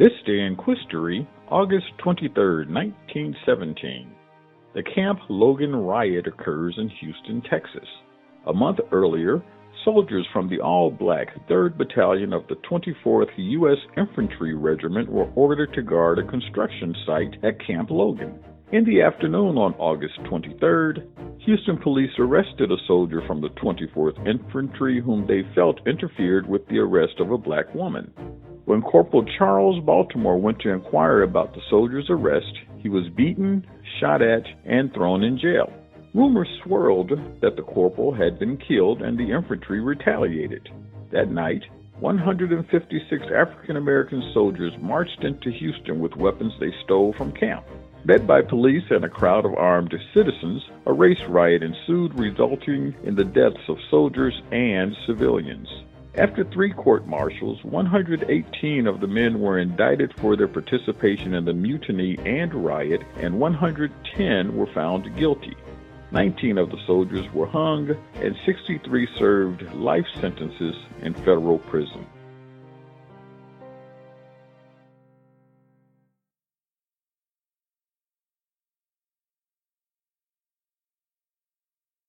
This day in history, August 23, 1917. The Camp Logan riot occurs in Houston, Texas. A month earlier, soldiers from the all black 3rd Battalion of the 24th U.S. Infantry Regiment were ordered to guard a construction site at Camp Logan. In the afternoon on August 23rd, Houston police arrested a soldier from the 24th Infantry whom they felt interfered with the arrest of a black woman. When Corporal Charles Baltimore went to inquire about the soldier's arrest, he was beaten, shot at, and thrown in jail. Rumors swirled that the corporal had been killed and the infantry retaliated. That night, 156 African American soldiers marched into Houston with weapons they stole from camp. Led by police and a crowd of armed citizens, a race riot ensued, resulting in the deaths of soldiers and civilians. After three court martials, 118 of the men were indicted for their participation in the mutiny and riot, and 110 were found guilty. 19 of the soldiers were hung, and 63 served life sentences in federal prison.